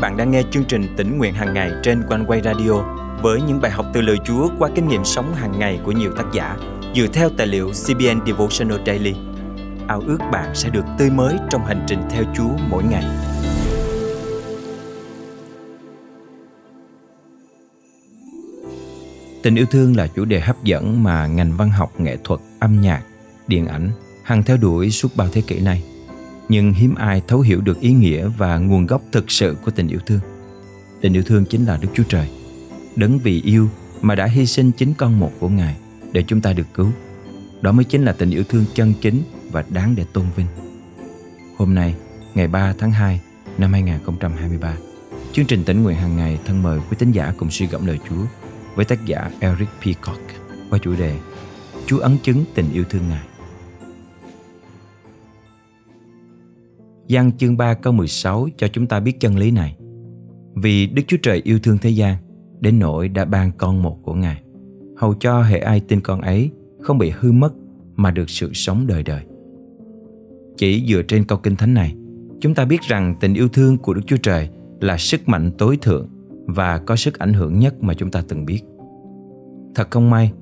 bạn đang nghe chương trình tỉnh nguyện hàng ngày trên quanh quay radio với những bài học từ lời Chúa qua kinh nghiệm sống hàng ngày của nhiều tác giả dựa theo tài liệu CBN Devotional Daily. Ao ước bạn sẽ được tươi mới trong hành trình theo Chúa mỗi ngày. Tình yêu thương là chủ đề hấp dẫn mà ngành văn học nghệ thuật, âm nhạc, điện ảnh hằng theo đuổi suốt bao thế kỷ này. Nhưng hiếm ai thấu hiểu được ý nghĩa và nguồn gốc thực sự của tình yêu thương. Tình yêu thương chính là Đức Chúa Trời đấng vì yêu mà đã hy sinh chính con một của Ngài để chúng ta được cứu. Đó mới chính là tình yêu thương chân chính và đáng để tôn vinh. Hôm nay, ngày 3 tháng 2 năm 2023, chương trình tỉnh nguyện hàng ngày thân mời quý tín giả cùng suy gẫm lời Chúa với tác giả Eric Peacock qua chủ đề Chúa ấn chứng tình yêu thương Ngài. Giăng chương 3 câu 16 cho chúng ta biết chân lý này. Vì Đức Chúa Trời yêu thương thế gian đến nỗi đã ban con một của Ngài, hầu cho hệ ai tin con ấy không bị hư mất mà được sự sống đời đời. Chỉ dựa trên câu kinh thánh này, chúng ta biết rằng tình yêu thương của Đức Chúa Trời là sức mạnh tối thượng và có sức ảnh hưởng nhất mà chúng ta từng biết. Thật không may,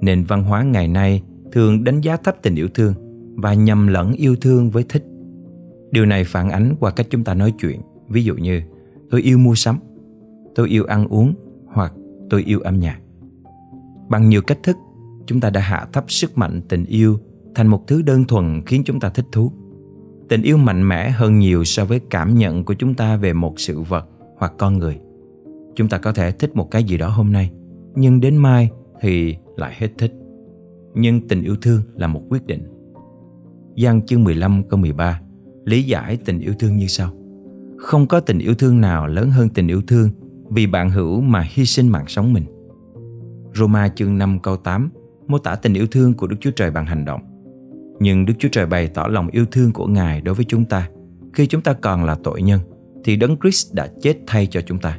nền văn hóa ngày nay thường đánh giá thấp tình yêu thương và nhầm lẫn yêu thương với thích. Điều này phản ánh qua cách chúng ta nói chuyện. Ví dụ như, tôi yêu mua sắm, tôi yêu ăn uống, hoặc tôi yêu âm nhạc. Bằng nhiều cách thức, chúng ta đã hạ thấp sức mạnh tình yêu thành một thứ đơn thuần khiến chúng ta thích thú. Tình yêu mạnh mẽ hơn nhiều so với cảm nhận của chúng ta về một sự vật hoặc con người. Chúng ta có thể thích một cái gì đó hôm nay, nhưng đến mai thì lại hết thích. Nhưng tình yêu thương là một quyết định. Giăng chương 15 câu 13 lý giải tình yêu thương như sau. Không có tình yêu thương nào lớn hơn tình yêu thương vì bạn hữu mà hy sinh mạng sống mình. Roma chương 5 câu 8 mô tả tình yêu thương của Đức Chúa Trời bằng hành động. Nhưng Đức Chúa Trời bày tỏ lòng yêu thương của Ngài đối với chúng ta. Khi chúng ta còn là tội nhân, thì Đấng Christ đã chết thay cho chúng ta.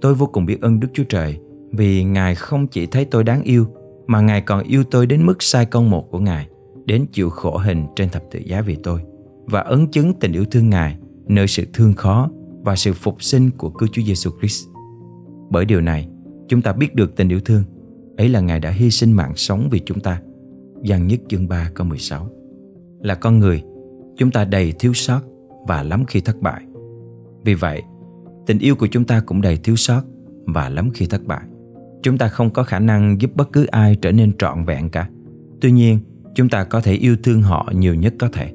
Tôi vô cùng biết ơn Đức Chúa Trời vì Ngài không chỉ thấy tôi đáng yêu, mà Ngài còn yêu tôi đến mức sai công một của Ngài, đến chịu khổ hình trên thập tự giá vì tôi, và ấn chứng tình yêu thương Ngài nơi sự thương khó và sự phục sinh của cứu Chúa Giêsu Christ. Bởi điều này, chúng ta biết được tình yêu thương, ấy là Ngài đã hy sinh mạng sống vì chúng ta. Giăng nhất chương 3 câu 16 Là con người, chúng ta đầy thiếu sót và lắm khi thất bại. Vì vậy, tình yêu của chúng ta cũng đầy thiếu sót và lắm khi thất bại. Chúng ta không có khả năng giúp bất cứ ai trở nên trọn vẹn cả. Tuy nhiên, chúng ta có thể yêu thương họ nhiều nhất có thể.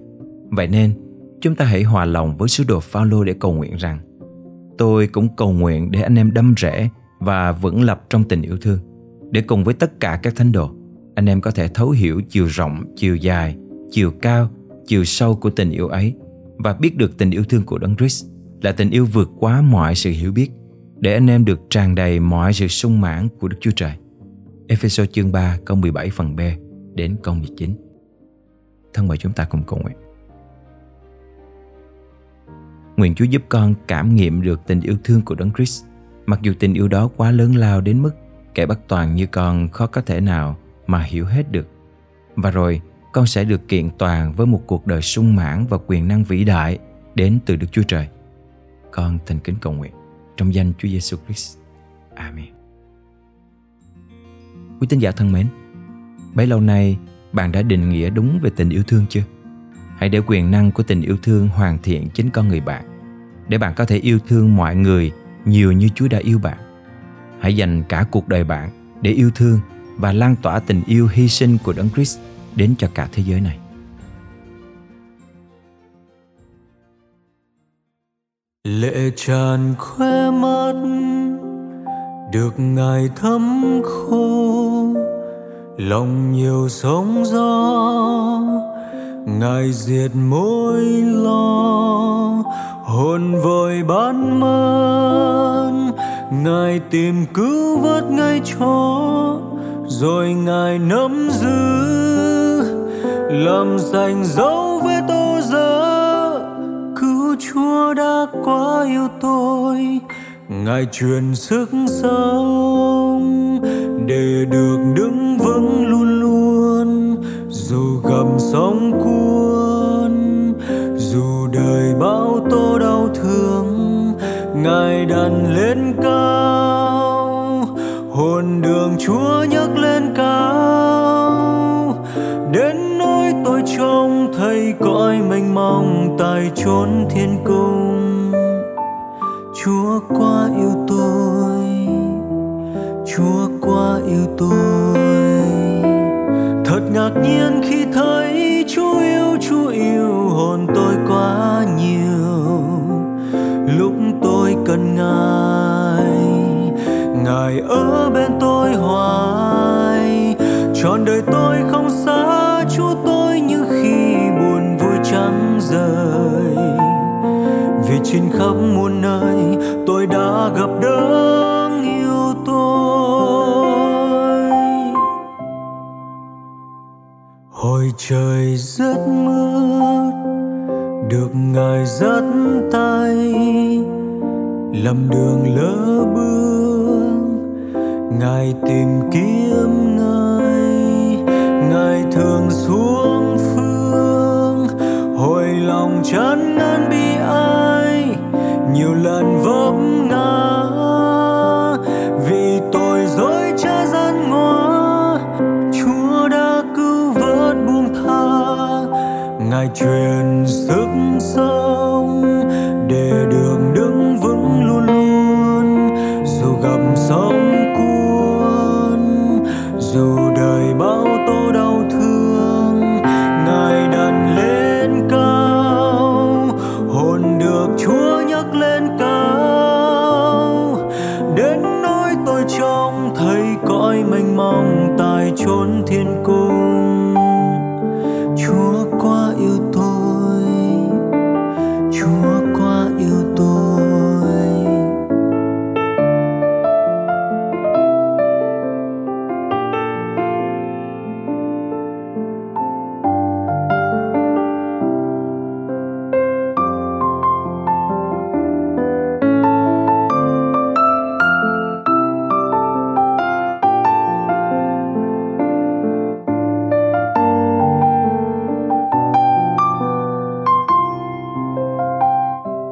Vậy nên, chúng ta hãy hòa lòng với sứ đồ Phaolô để cầu nguyện rằng tôi cũng cầu nguyện để anh em đâm rễ và vững lập trong tình yêu thương để cùng với tất cả các thánh đồ anh em có thể thấu hiểu chiều rộng chiều dài chiều cao chiều sâu của tình yêu ấy và biết được tình yêu thương của Đấng Christ là tình yêu vượt quá mọi sự hiểu biết để anh em được tràn đầy mọi sự sung mãn của Đức Chúa Trời. Ephesos chương 3 câu 17 phần B đến câu 19. Thân mời chúng ta cùng cầu nguyện. Nguyện Chúa giúp con cảm nghiệm được tình yêu thương của Đấng Christ, mặc dù tình yêu đó quá lớn lao đến mức kẻ bất toàn như con khó có thể nào mà hiểu hết được. Và rồi, con sẽ được kiện toàn với một cuộc đời sung mãn và quyền năng vĩ đại đến từ Đức Chúa Trời. Con thành kính cầu nguyện trong danh Chúa Giêsu Christ. Amen. Quý tín giả thân mến, bấy lâu nay bạn đã định nghĩa đúng về tình yêu thương chưa? Hãy để quyền năng của tình yêu thương hoàn thiện chính con người bạn, để bạn có thể yêu thương mọi người nhiều như Chúa đã yêu bạn. Hãy dành cả cuộc đời bạn để yêu thương và lan tỏa tình yêu hy sinh của Đấng Christ đến cho cả thế giới này. Lệ tràn khóe mắt, được ngài thấm khô, lòng nhiều sóng gió ngài diệt mối lo, hồn vội bán mơn ngài tìm cứu vớt ngay cho rồi ngài nắm giữ. Làm dành dấu vết tô dơ, cứu chúa đã quá yêu tôi. Ngài truyền sức sống để được đứng thần lên cao, hồn đường chúa nhấc lên cao. Đến nỗi tôi trông thấy cõi mênh mông tại chốn thiên cung. Chúa quá yêu tôi, chúa quá yêu tôi. Thật ngạc nhiên khi thấy chúa yêu chúa yêu hồn tôi quá nhiều. Ngài ở bên tôi hoài. Trọn đời tôi không xa chúa tôi như khi buồn vui trắng rời. Vì trên khắp muôn nơi tôi đã gặp đấng yêu tôi. Hồi trời rất mưa được ngài dắt tay lầm đường lỡ bước ngài tìm kiếm nơi ngài thường xuống phương hồi lòng chân ngài thấy cõi mênh mông tại chốn thiên cung.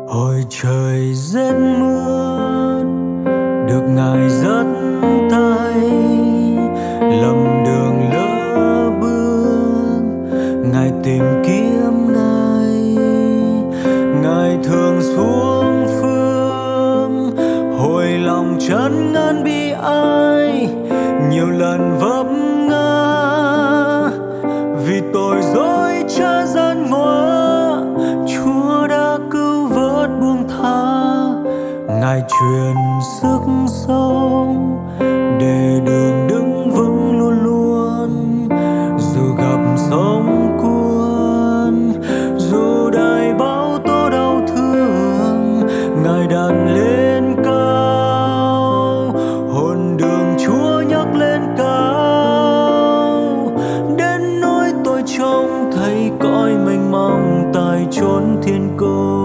Hồi trời rét mưa được ngài dắt tay. Lầm đường lỡ bước, ngài tìm kiếm ngài ngài thường xuống phương, hồi lòng chán ngăn bi ai. Nhiều lần vấp ngài truyền sức sống để đường đứng vững luôn luôn. Dù gặp sóng cuốn, dù đời bao tố đau thương, ngài đàn lên cao, hồn đường chúa nhấc lên cao. Đến nỗi tôi trông thấy cõi mênh mông tại chốn thiên cung.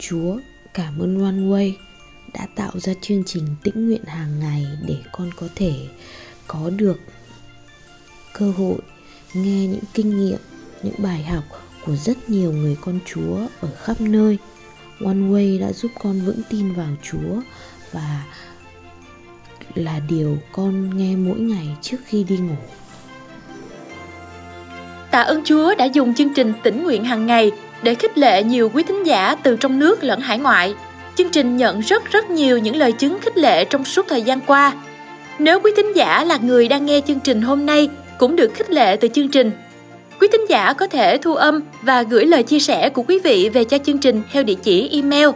Chúa, cảm ơn One Way đã tạo ra chương trình tĩnh nguyện hàng ngày để con có thể có được cơ hội nghe những kinh nghiệm, những bài học của rất nhiều người con Chúa ở khắp nơi. One Way đã giúp con vững tin vào Chúa và là điều con nghe mỗi ngày trước khi đi ngủ. Tạ ơn Chúa đã dùng chương trình tĩnh nguyện hàng ngày để khích lệ nhiều quý thính giả từ trong nước lẫn hải ngoại. Chương trình nhận rất rất nhiều những lời chứng khích lệ trong suốt thời gian qua. Nếu quý thính giả là người đang nghe chương trình hôm nay cũng được khích lệ từ chương trình. Quý thính giả có thể thu âm và gửi lời chia sẻ của quý vị về cho chương trình theo địa chỉ email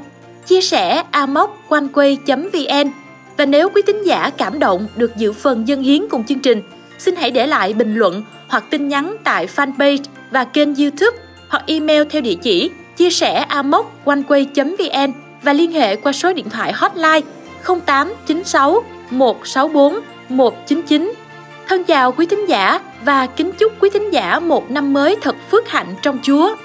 chia sẻ amoconeway.vn và nếu quý thính giả cảm động được dự phần dân hiến cùng chương trình, xin hãy để lại bình luận hoặc hoặc tin nhắn tại fanpage và kênh YouTube hoặc email theo địa chỉ chia sẻ amoconeway.vn và liên hệ qua số điện thoại hotline 0896 164 199. Thân chào quý thính giả và kính chúc quý thính giả một năm mới thật phước hạnh trong Chúa.